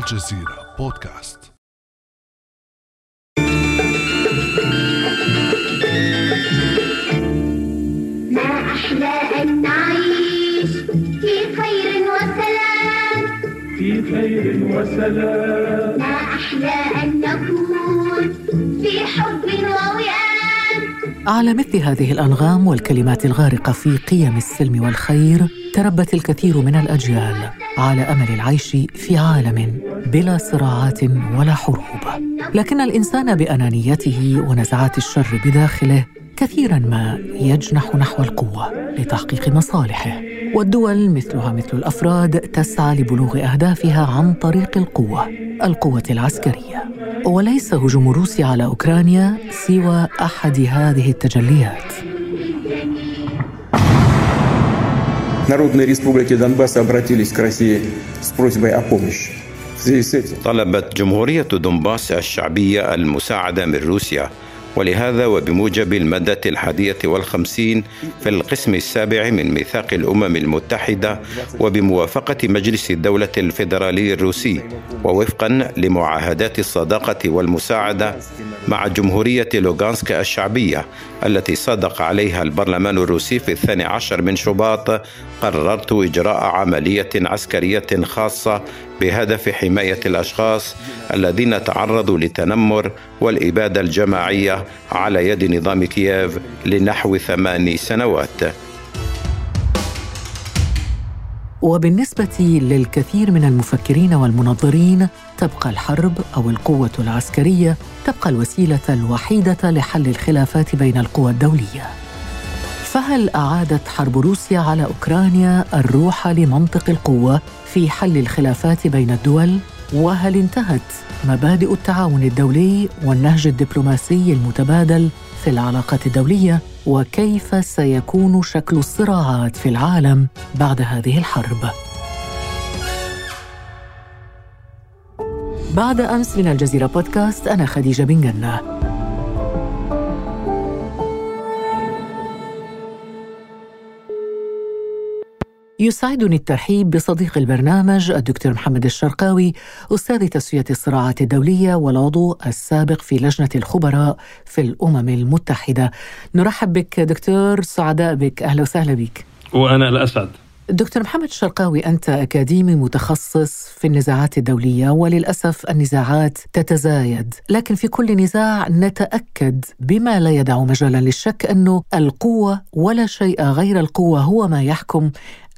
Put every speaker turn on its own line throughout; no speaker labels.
الجزيرة بودكاست.
ما أحلى أن نعيش في خير وسلام.
في خير وسلام.
ما أحلى أن نكون في حب ووئام.
على مثل هذه الأنغام والكلمات الغارقة في قيم السلم والخير تربت الكثير من الأجيال على أمل العيش في عالم بلا صراعات ولا حروب. لكن الإنسان بأنانيته ونزعات الشر بداخله كثيرا ما يجنح نحو القوة لتحقيق مصالحه. والدول مثلها مثل الأفراد تسعى لبلوغ أهدافها عن طريق القوة القوة العسكرية. وليس هجوم روسيا على أوكرانيا سوى أحد هذه التجليات.
Народные республики Донбасса обратились к России с просьбой о помощи. В связи с этим
طلبت جمهورية دونباس الشعبية المساعدة من روسيا ولهذا وبموجب المادة الحادية والخمسين في القسم السابع من ميثاق الأمم المتحدة وبموافقة مجلس الدولة الفيدرالي الروسي ووفقا لمعاهدات الصداقة والمساعدة مع جمهورية لوغانسك الشعبية التي صادق عليها البرلمان الروسي في الثاني عشر من شباط قررت إجراء عملية عسكرية خاصة بهدف حماية الأشخاص الذين تعرضوا للتنمر والإبادة الجماعية على يد نظام كييف لنحو ثمان سنوات.
وبالنسبة للكثير من المفكرين والمنظرين تبقى الحرب أو القوة العسكرية تبقى الوسيلة الوحيدة لحل الخلافات بين القوى الدولية. فهل أعادت حرب روسيا على أوكرانيا الروح لمنطق القوة في حل الخلافات بين الدول؟ وهل انتهت مبادئ التعاون الدولي والنهج الدبلوماسي المتبادل في العلاقات الدولية؟ وكيف سيكون شكل الصراعات في العالم بعد هذه الحرب؟ بعد أمس من الجزيرة بودكاست أنا خديجة بن جنة. يسعدني الترحيب بصديق البرنامج الدكتور محمد الشرقاوي أستاذ تسوية الصراعات الدولية والعضو السابق في لجنة الخبراء في الأمم المتحدة. نرحب بك دكتور سعداء بك. أهلا وسهلا بك.
وأنا الأسعد
دكتور محمد الشرقاوي أنت أكاديمي متخصص في النزاعات الدولية وللأسف النزاعات تتزايد. لكن في كل نزاع نتأكد بما لا يدع مجالا للشك أنه القوة ولا شيء غير القوة هو ما يحكم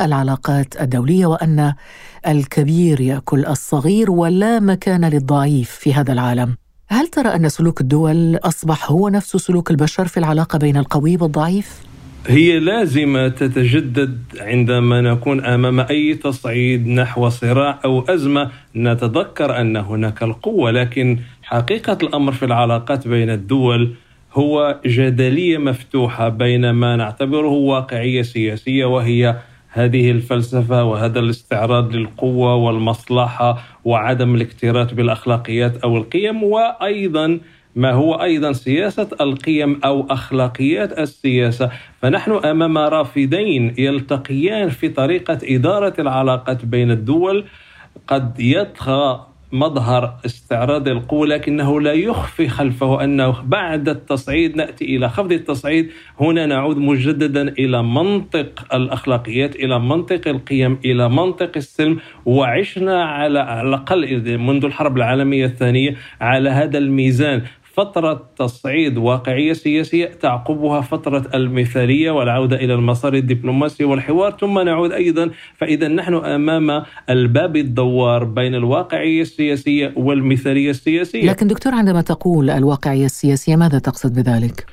العلاقات الدولية وأن الكبير يأكل الصغير ولا مكان للضعيف في هذا العالم هل ترى أن سلوك الدول أصبح هو نفس سلوك البشر في العلاقة بين القوي والضعيف؟
هي لازمة تتجدد عندما نكون أمام أي تصعيد نحو صراع أو أزمة نتذكر أن هناك القوة لكن حقيقة الأمر في العلاقات بين الدول هو جدلية مفتوحة بين ما نعتبره واقعية سياسية وهي هذه الفلسفة وهذا الاستعراض للقوة والمصلحة وعدم الاكتراث بالأخلاقيات أو القيم وأيضا ما هو أيضا سياسة القيم أو أخلاقيات السياسة، فنحن أمام رافدين يلتقيان في طريقة إدارة العلاقات بين الدول. قد يطغى مظهر استعراض القوة لكنه لا يخفي خلفه أنه بعد التصعيد نأتي إلى خفض التصعيد. هنا نعود مجددا إلى منطق الأخلاقيات إلى منطق القيم إلى منطق السلم. وعشنا على الأقل منذ الحرب العالمية الثانية على هذا الميزان. فترة تصعيد واقعية سياسية تعقبها فترة المثالية والعودة إلى المسار الدبلوماسي والحوار ثم نعود أيضا فإذا نحن أمام الباب الدوار بين الواقعية السياسية والمثالية السياسية
لكن دكتور عندما تقول الواقعية السياسية ماذا تقصد بذلك؟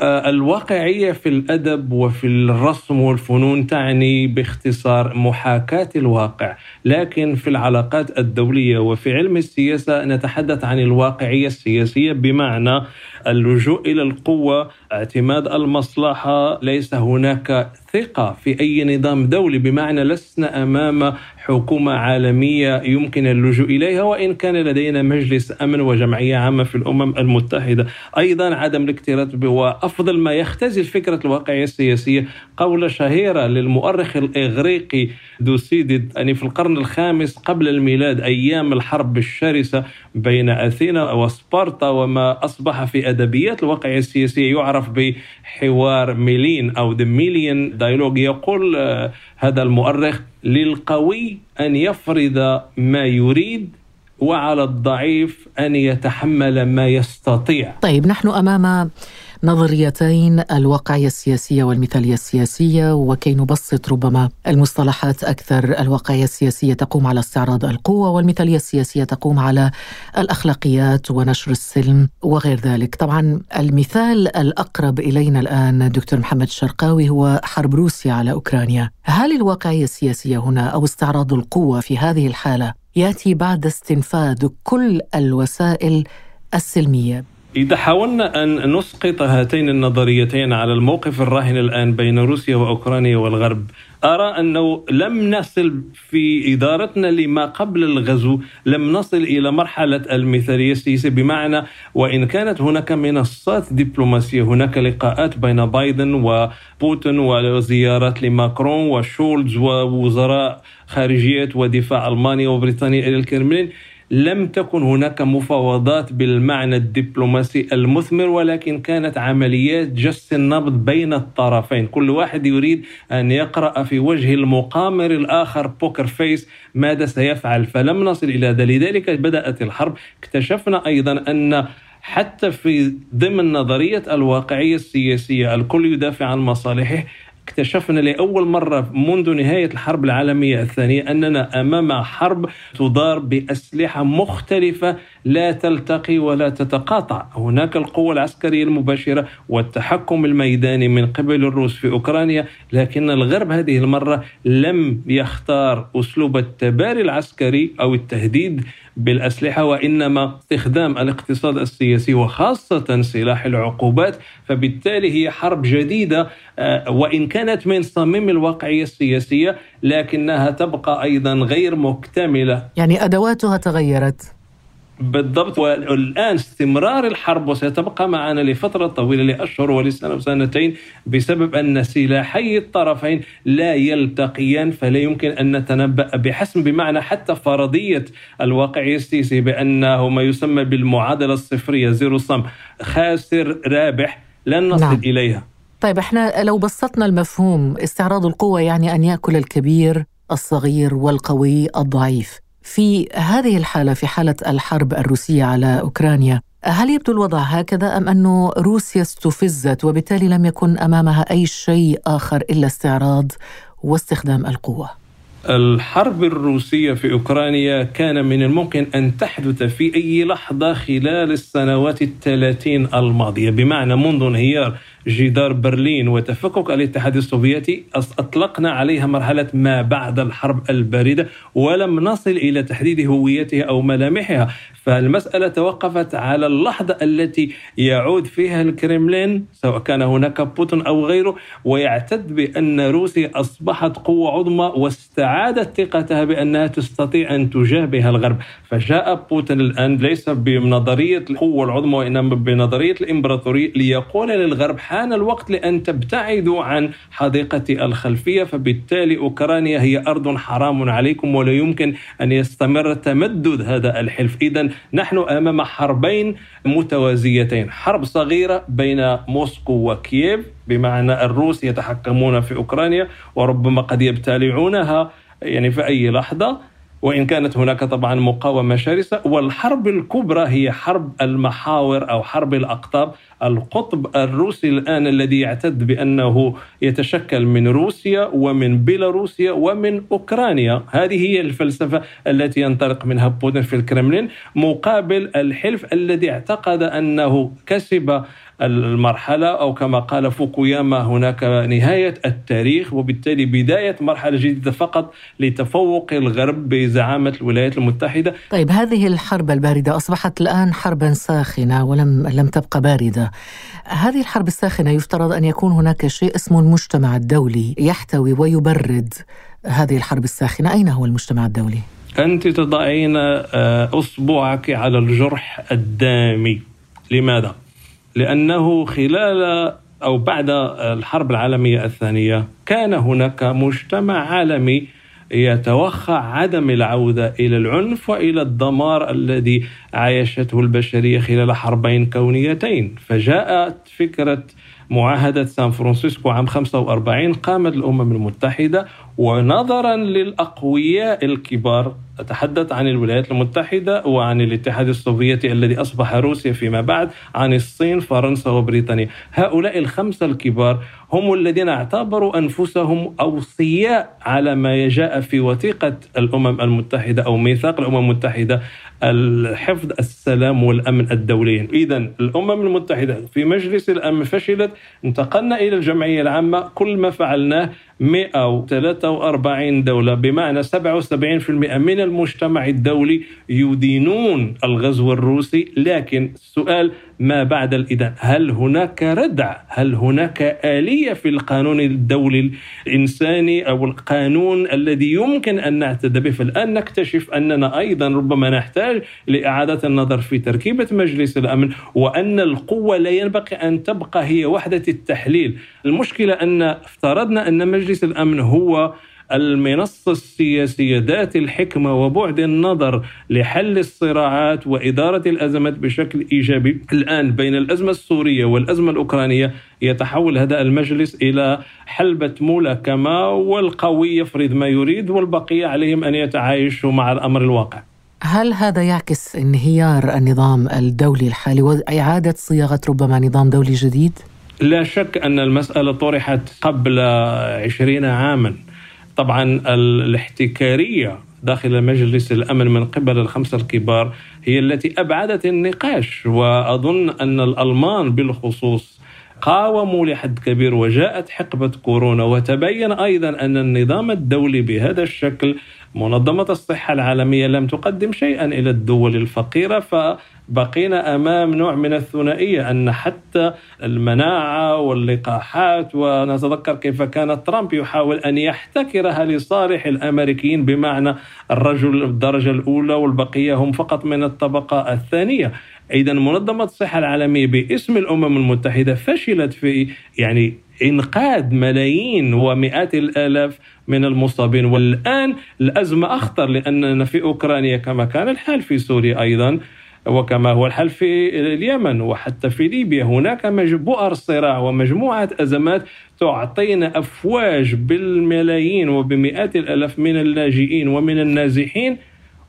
آه، الواقعية في الأدب وفي الرسم والفنون تعني باختصار محاكاة الواقع. لكن في العلاقات الدولية وفي علم السياسة نتحدث عن الواقعية السياسية بمعنى اللجوء إلى القوة اعتماد المصلحة ليس هناك ثقة في أي نظام دولي. بمعنى لسنا أمام حكومة عالمية يمكن اللجوء إليها وإن كان لدينا مجلس أمن وجمعية عامة في الأمم المتحدة، أيضا عدم الاكتراث وافضل ما يختزل فكرة الواقعية السياسية. قوله شهيرة للمؤرخ الإغريقي ثوسيديد يعني في القرن الخامس قبل الميلاد أيام الحرب الشرسة بين أثينا وسبارتا وما أصبح في ادبيات الواقعيه السياسية يعرف بحوار ميلوس أو the Melian dialogue يقول آه، هذا المؤرخ للقوي أن يفرض ما يريد وعلى الضعيف أن يتحمل ما يستطيع.
طيب نحن أمام نظريتين الواقعية السياسية والمثالية السياسية وكي نبسط ربما المصطلحات أكثر. الواقعية السياسية تقوم على استعراض القوة والمثالية السياسية تقوم على الأخلاقيات ونشر السلم وغير ذلك. طبعا المثال الأقرب إلينا الآن دكتور محمد الشرقاوي هو حرب روسيا على أوكرانيا. هل الواقعية السياسية هنا أو استعراض القوة في هذه الحالة يأتي بعد استنفاذ كل الوسائل السلمية؟
إذا حاولنا أن نسقط هاتين النظريتين على الموقف الراهن الآن بين روسيا وأوكرانيا والغرب أرى أنه لم نصل في إدارتنا لما قبل الغزو لم نصل إلى مرحلة المثالية السياسية. بمعنى وإن كانت هناك منصات دبلوماسية هناك لقاءات بين بايدن وبوتين وزيارات لماكرون وشولز ووزراء خارجية ودفاع ألمانيا وبريطانيا إلى الكرملين. لم تكن هناك مفاوضات بالمعنى الدبلوماسي المثمر ولكن كانت عمليات جس النبض بين الطرفين. كل واحد يريد أن يقرأ في وجه المقامر الآخر بوكر فيس ماذا سيفعل؟ فلم نصل إلى ذلك. لذلك بدأت الحرب. اكتشفنا أيضا أن حتى في ضمن نظرية الواقعية السياسية الكل يدافع عن مصالحه اكتشفنا لأول مرة منذ نهاية الحرب العالمية الثانية أننا أمام حرب تدار بأسلحة مختلفة لا تلتقي ولا تتقاطع. هناك القوة العسكرية المباشرة والتحكم الميداني من قبل الروس في أوكرانيا لكن الغرب هذه المرة لم يختار أسلوب التباري العسكري أو التهديد بالأسلحة وإنما استخدام الاقتصاد السياسي وخاصة سلاح العقوبات. فبالتالي هي حرب جديدة آه، وإن كانت من صميم الواقعية السياسية لكنها تبقى أيضا غير مكتملة.
يعني أدواتها تغيرت.
بالضبط والآن استمرار الحرب وستبقى معنا لفترة طويلة لأشهر ولسنة وسنتين بسبب أن سلاحي الطرفين لا يلتقيان فلا يمكن أن نتنبأ بحسم بمعنى حتى فرضية الواقعية السياسي بأنه ما يسمى بالمعادلة الصفرية زيرو صم خاسر رابح لن نصل نعم. إليها
طيب إحنا لو بسطنا المفهوم استعراض القوة يعني أن يأكل الكبير الصغير والقوي الضعيف في هذه الحالة في حالة الحرب الروسية على أوكرانيا هل يبدو الوضع هكذا أم أن روسيا استفزت وبالتالي لم يكن أمامها أي شيء آخر إلا استعراض واستخدام القوة؟
الحرب الروسية في أوكرانيا كان من الممكن أن تحدث في أي لحظة خلال السنوات الثلاثين الماضية. بمعنى منذ انهيار جدار برلين وتفكك الاتحاد السوفيتي أطلقنا عليها مرحلة ما بعد الحرب الباردة ولم نصل إلى تحديد هويتها أو ملامحها. فالمسألة توقفت على اللحظة التي يعود فيها الكرملين سواء كان هناك بوتين أو غيره ويعتد بأن روسيا أصبحت قوة عظمى واستعادت ثقتها بأنها تستطيع أن تجابه الغرب. فجاء بوتين الآن ليس بنظرية القوة العظمى وإنما بنظرية الإمبراطورية ليقول للغرب حان الوقت لأن تبتعدوا عن حديقة الخلفية فبالتالي أوكرانيا هي أرض حرام عليكم ولا يمكن أن يستمر تمدد هذا الحلف. إذا نحن أمام حربين متوازيتين. حرب صغيرة بين موسكو وكييف بمعنى الروس يتحكمون في أوكرانيا وربما قد يبتلعونها يعني في أي لحظة. وإن كانت هناك طبعا مقاومة شرسة والحرب الكبرى هي حرب المحاور أو حرب الأقطاب. القطب الروسي الآن الذي يعتد بأنه يتشكل من روسيا ومن بيلاروسيا ومن أوكرانيا. هذه هي الفلسفة التي ينطلق منها بوتين في الكرملين. مقابل الحلف الذي اعتقد أنه كسب المرحلة أو كما قال فوكوياما هناك نهاية التاريخ وبالتالي بداية مرحلة جديدة فقط لتفوق الغرب بزعامة الولايات المتحدة
طيب هذه الحرب الباردة أصبحت الآن حربا ساخنة ولم لم تبقى باردة هذه الحرب الساخنة يفترض أن يكون هناك شيء اسمه المجتمع الدولي يحتوي ويبرد هذه الحرب الساخنة أين هو المجتمع الدولي؟
أنت تضعين آه، أصبعك على الجرح الدامي لماذا؟ لأنه خلال أو بعد الحرب العالمية الثانية كان هناك مجتمع عالمي يتوخى عدم العودة إلى العنف وإلى الدمار الذي عايشته البشرية خلال حربين كونيتين. فجاءت فكرة معاهدة سان فرانسيسكو عام 45 قامت الأمم المتحدة ونظرا للأقوياء الكبار. أتحدث عن الولايات المتحدة وعن الاتحاد السوفيتي الذي أصبح روسيا فيما بعد عن الصين فرنسا وبريطانيا. هؤلاء الخمسة الكبار هم الذين اعتبروا أنفسهم أوصياء على ما جاء في وثيقة الأمم المتحدة أو ميثاق الأمم المتحدة لحفظ السلام والأمن الدولي. إذا الأمم المتحدة في مجلس الأمن فشلت انتقلنا إلى الجمعية العامة. كل ما فعلناه 143 دولة بمعنى 77% من المجتمع الدولي يدينون الغزو الروسي. لكن السؤال ما بعد الإذن. هل هناك ردع؟ هل هناك آلية في القانون الدولي الإنساني أو القانون الذي يمكن أن نعتد به فالآن نكتشف أننا أيضا ربما نحتاج لإعادة النظر في تركيبة مجلس الأمن وأن القوة لا ينبغي أن تبقى هي وحدة التحليل. المشكلة أن افترضنا أن مجلس الأمن هو المنصة السياسية ذات الحكمة وبعد النظر لحل الصراعات وإدارة الأزمات بشكل إيجابي. الآن بين الأزمة السورية والأزمة الأوكرانية يتحول هذا المجلس إلى حلبة ملاكمة والقوي يفرض ما يريد والبقية عليهم أن يتعايشوا مع الأمر الواقع.
هل هذا يعكس انهيار النظام الدولي الحالي وإعادة صياغة ربما نظام دولي جديد؟
لا شك أن المسألة طرحت قبل عشرين عاما. طبعا الاحتكارية داخل مجلس الأمن من قبل الخمسة الكبار هي التي أبعدت النقاش وأظن أن الألمان بالخصوص قاوموا لحد كبير وجاءت حقبة كورونا وتبين أيضا أن النظام الدولي بهذا الشكل منظمة الصحة العالمية لم تقدم شيئا إلى الدول الفقيرة فبقينا أمام نوع من الثنائية أن حتى المناعة واللقاحات ونتذكر كيف كان ترامب يحاول أن يحتكرها لصالح الأمريكيين بمعنى الرجل الدرجة الأولى والبقية هم فقط من الطبقة الثانية. اذا منظمة الصحة العالمية باسم الأمم المتحدة فشلت في يعني إنقاذ ملايين ومئات الآلاف من المصابين. والآن الأزمة أخطر لأننا في أوكرانيا كما كان الحال في سوريا أيضا وكما هو الحال في اليمن وحتى في ليبيا. هناك بؤر صراع ومجموعة أزمات تعطينا أفواج بالملايين وبمئات الآلاف من اللاجئين ومن النازحين.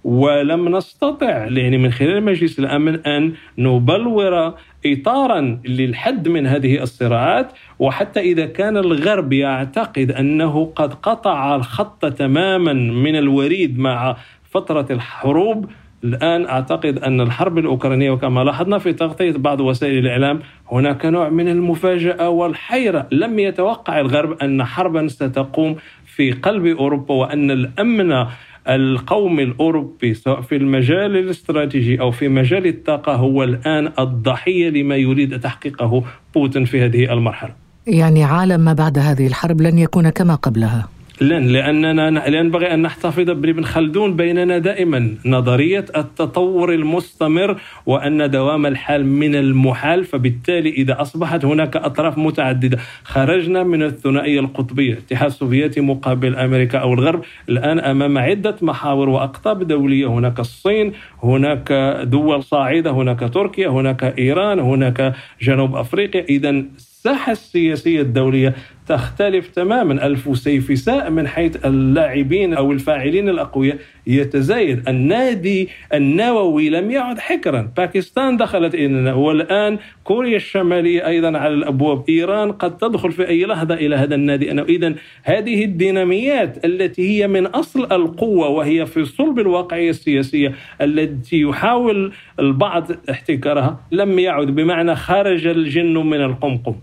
ولم نستطع يعني من خلال مجلس الأمن أن نبلور اطارا للحد من هذه الصراعات وحتى إذا كان الغرب يعتقد أنه قد قطع الخط تماما من الوريد مع فترة الحروب الآن أعتقد أن الحرب الأوكرانية وكما لاحظنا في تغطية بعض وسائل الإعلام هناك نوع من المفاجأة والحيرة. لم يتوقع الغرب أن حربا ستقوم في قلب أوروبا وأن الأمن القومي الأوروبي سواء في المجال الاستراتيجي أو في مجال الطاقة هو الآن الضحية لما يريد تحقيقه بوتين في هذه المرحلة.
يعني عالم ما بعد هذه الحرب لن يكون كما قبلها.
لن لأننا ينبغي أن نحتفظ بابن خلدون بيننا دائما. نظرية التطور المستمر وأن دوام الحال من المحال فبالتالي إذا أصبحت هناك أطراف متعددة. خرجنا من الثنائيه القطبيه الاتحاد السوفيتي مقابل أمريكا أو الغرب. الآن أمام عدة محاور وأقطاب دولية. هناك الصين هناك دول صاعدة هناك تركيا هناك إيران هناك جنوب أفريقيا. اذا الساحة السياسية الدولية تختلف تماما. الفسيفساء من حيث اللاعبين أو الفاعلين الأقوياء يتزايد. النادي النووي لم يعد حكرا. باكستان دخلت إلينا والآن كوريا الشمالية أيضا على الأبواب. إيران قد تدخل في أي لحظة إلى هذا النادي. أنا إذا هذه الديناميات التي هي من أصل القوة وهي في صلب الواقعية السياسية التي يحاول البعض احتكارها لم يعد. بمعنى خرج الجن من القمقم.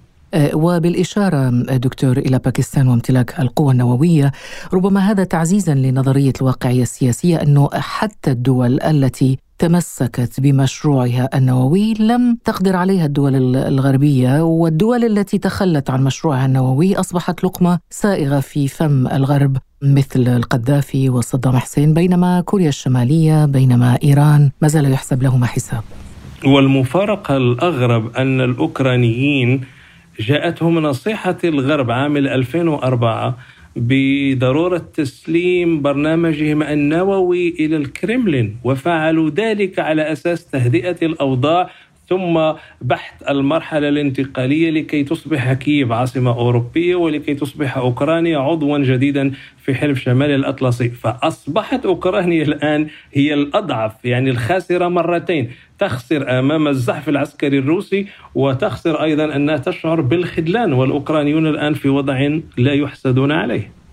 وبالإشارة دكتور إلى باكستان وامتلاك القوى النووية ربما هذا تعزيزا لنظرية الواقعية السياسية أنه حتى الدول التي تمسكت بمشروعها النووي لم تقدر عليها الدول الغربية والدول التي تخلت عن مشروعها النووي أصبحت لقمة سائغة في فم الغرب مثل القذافي وصدام حسين بينما كوريا الشمالية بينما إيران ما زال يحسب لهما حساب.
والمفارقة الأغرب أن الأوكرانيين جاءتهم نصيحه الغرب عام 2004 بضرورة تسليم برنامجهم النووي إلى الكرملين وفعلوا ذلك على أساس تهدئة الأوضاع ثم بحث المرحلة الانتقالية لكي تصبح كييف عاصمة أوروبية ولكي تصبح أوكرانيا عضوا جديدا في حلف شمال الأطلسي. فأصبحت أوكرانيا الآن هي الأضعف يعني الخاسرة مرتين. تخسر أمام الزحف العسكري الروسي وتخسر أيضا أنها تشعر بالخذلان والأوكرانيون الآن في وضع لا يحسدون عليه.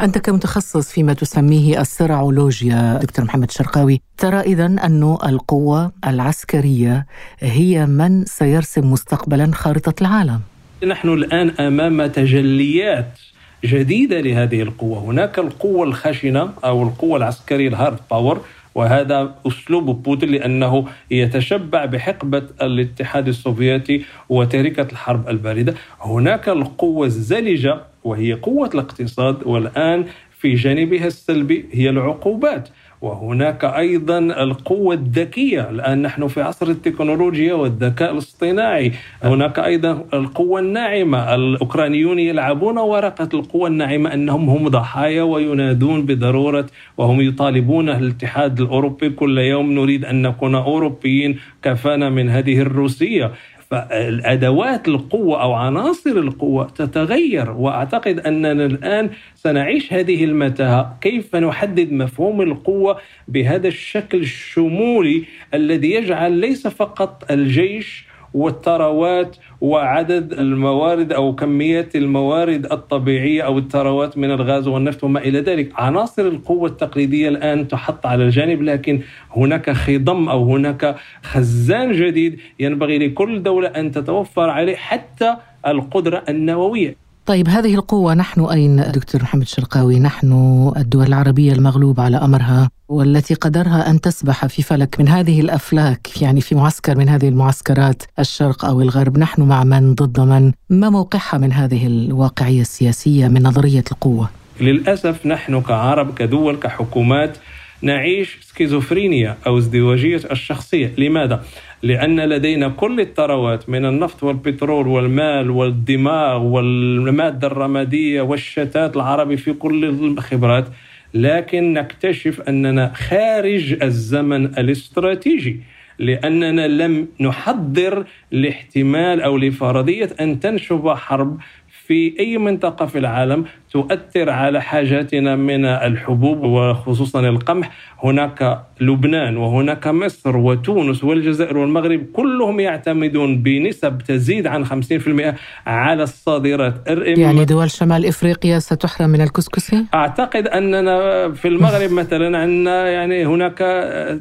أنت كمتخصص فيما تسميه السرعولوجيا دكتور محمد شرقاوي ترى إذا أن القوة العسكرية هي من سيرسم مستقبلا خارطة العالم؟
نحن الآن أمام تجليات جديدة لهذه القوة. هناك القوة الخشنة أو القوة العسكرية ال hard power وهذا أسلوب بوتين لأنه يتشبع بحقبة الاتحاد السوفيتي وتركة الحرب الباردة، هناك القوة اللزجة وهي قوة الاقتصاد والآن في جانبها السلبي هي العقوبات. وهناك أيضا القوة الذكية الآن نحن في عصر التكنولوجيا والذكاء الاصطناعي. هناك أيضا القوة الناعمة الأوكرانيون يلعبون ورقة القوة الناعمة أنهم هم ضحايا وينادون بضرورة وهم يطالبون الاتحاد الأوروبي كل يوم. نريد أن نكون أوروبيين كفانا من هذه الروسية. فالأدوات القوة أو عناصر القوة تتغير وأعتقد أننا الآن سنعيش هذه المتاهة. كيف نحدد مفهوم القوة بهذا الشكل الشمولي الذي يجعل ليس فقط الجيش والثروات وعدد الموارد أو كميات الموارد الطبيعية أو الثروات من الغاز والنفط وما إلى ذلك، عناصر القوة التقليدية الآن تحط على الجانب لكن هناك خضم أو هناك خزان جديد ينبغي لكل دولة أن تتوفر عليه حتى القدرة النووية.
طيب هذه القوة نحن أين؟ دكتور محمد شرقاوي نحن الدول العربية المغلوب على أمرها والتي قدرها أن تسبح في فلك من هذه الأفلاك يعني في معسكر من هذه المعسكرات الشرق أو الغرب. نحن مع من؟ ضد من؟ ما موقعها من هذه الواقعية السياسية من نظرية القوة؟
للأسف نحن كعرب كدول كحكومات نعيش سكيزوفرينيا أو ازدواجية الشخصية لماذا؟ لأن لدينا كل الثروات من النفط والبترول والمال والدماغ والمادة الرمادية والشتات العربي في كل الخبرات لكن نكتشف أننا خارج الزمن الاستراتيجي لأننا لم نحضر لاحتمال أو لفرضية أن تنشب حرب في أي منطقة في العالم تؤثر على حاجاتنا من الحبوب وخصوصا القمح. هناك لبنان وهناك مصر وتونس والجزائر والمغرب كلهم يعتمدون بنسب تزيد عن 50% على الصادرات.
يعني دول شمال إفريقيا ستحرم من الكسكسي؟
أعتقد أننا في المغرب مثلا عندنا يعني هناك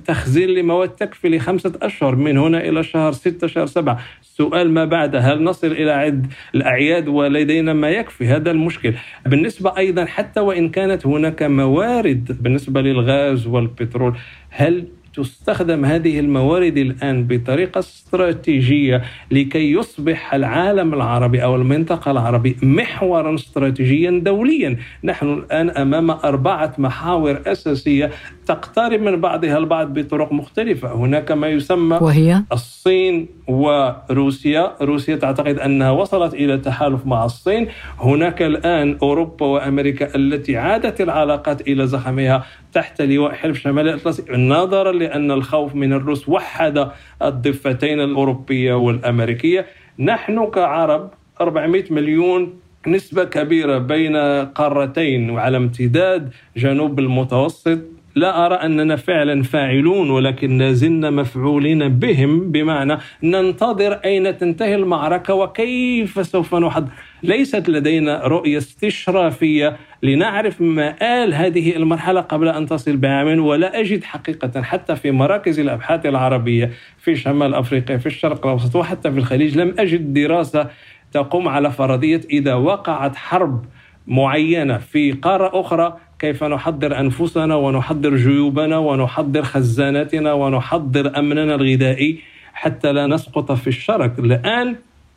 تخزين لمواد تكفي لخمسة أشهر من هنا إلى شهر ستة شهر سبعة. السؤال ما بعد هل نصل إلى عد الأعياد ولدينا ما يكفي؟ هذا المشكل. بالنسبة أيضا حتى وإن كانت هناك موارد بالنسبة للغاز والبترول هل تستخدم هذه الموارد الآن بطريقة استراتيجية لكي يصبح العالم العربي أو المنطقة العربيه محورا استراتيجيا دوليا، نحن الآن أمام أربعة محاور أساسية تقترب من بعضها البعض بطرق مختلفة، هناك ما يسمى
وهي؟
الصين وروسيا، روسيا تعتقد أنها وصلت إلى تحالف مع الصين، هناك الآن أوروبا وأمريكا التي عادت العلاقات إلى زخمها تحت لواء حلف شمال الأطلسي نظرا لأن الخوف من الروس وحد الضفتين الأوروبية والأمريكية. نحن كعرب 400 مليون نسبة كبيرة بين قارتين وعلى امتداد جنوب المتوسط لا أرى أننا فعلا فاعلون ولكن لازلنا مفعولين بهم بمعنى ننتظر أين تنتهي المعركة وكيف سوف نحضر ليست لدينا رؤية استشرافية لنعرف مآل هذه المرحلة قبل أن تصل بعام ولا أجد حقيقة حتى في مراكز الأبحاث العربية في شمال أفريقيا في الشرق الأوسط وحتى في الخليج. لم أجد دراسة تقوم على فرضية إذا وقعت حرب معينة في قارة أخرى كيف نحضر أنفسنا ونحضر جيوبنا ونحضر خزاناتنا ونحضر أمننا الغذائي حتى لا نسقط في الشرك. الآن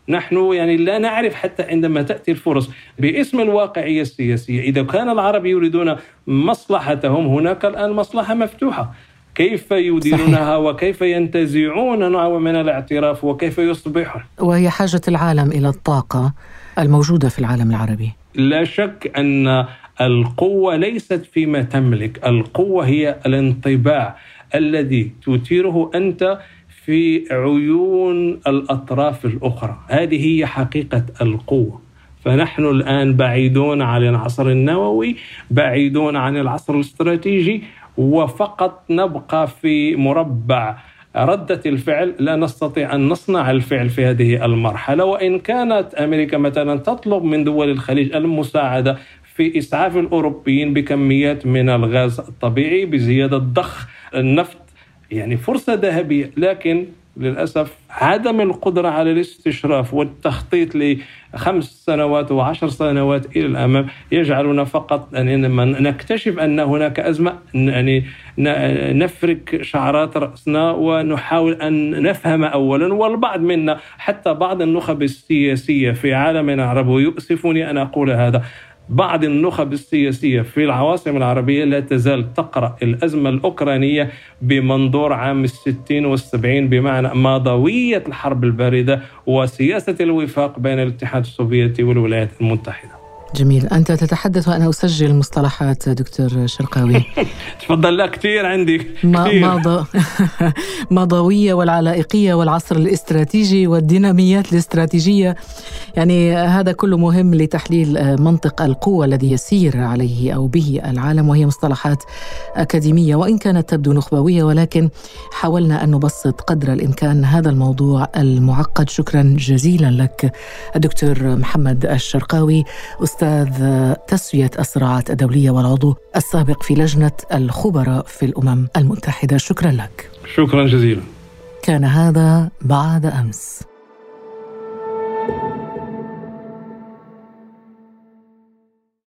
نحن يعني لا نعرف حتى عندما تأتي الفرص باسم الواقعية السياسية. إذا كان العرب يريدون مصلحتهم هناك الآن مصلحة مفتوحة. كيف يديرونها وكيف ينتزعون نوع من الاعتراف وكيف يصبح
وهي حاجة العالم إلى الطاقة الموجودة في العالم العربي.
لا شك أن القوة ليست فيما تملك القوة هي الانطباع الذي تثيره أنت في عيون الأطراف الأخرى. هذه هي حقيقة القوة. فنحن الآن بعيدون عن العصر النووي بعيدون عن العصر الاستراتيجي وفقط نبقى في مربع ردة الفعل. لا نستطيع أن نصنع الفعل في هذه المرحلة. وإن كانت أمريكا مثلا تطلب من دول الخليج المساعدة في إسعاف الأوروبيين بكميات من الغاز الطبيعي بزيادة ضخ النفط يعني فرصة ذهبية. لكن للأسف عدم القدرة على الاستشراف والتخطيط لخمس سنوات وعشر سنوات إلى الأمام يجعلنا فقط أن نكتشف أن هناك أزمة يعني نفرك شعرات رأسنا ونحاول أن نفهم أولا والبعض منا حتى بعض النخب السياسية في عالمنا العربي ويؤسفني أن أقول هذا. بعض النخب السياسية في العواصم العربية لا تزال تقرأ الأزمة الأوكرانية بمنظور عام الستين والسبعين بمعنى ماضوية الحرب الباردة وسياسة الوفاق بين الاتحاد السوفيتي والولايات المتحدة.
جميل. أنت تتحدث وأنا أسجل مصطلحات دكتور شرقاوي.
تفضل. لا كثير عندي.
كثير ماضوية والعلائقية والعصر الاستراتيجي والديناميات الاستراتيجية. يعني هذا كله مهم لتحليل منطق القوة الذي يسير عليه أو به العالم وهي مصطلحات أكاديمية. وإن كانت تبدو نخبوية ولكن حاولنا أن نبسط قدر الإمكان هذا الموضوع المعقد. شكرا جزيلا لك الدكتور محمد الشرقاوي أستاذ تسوية الصراعات الدولية والعضو السابق في لجنة الخبراء في الأمم المتحدة. شكرا لك.
شكرا جزيلا.
كان هذا بعد أمس.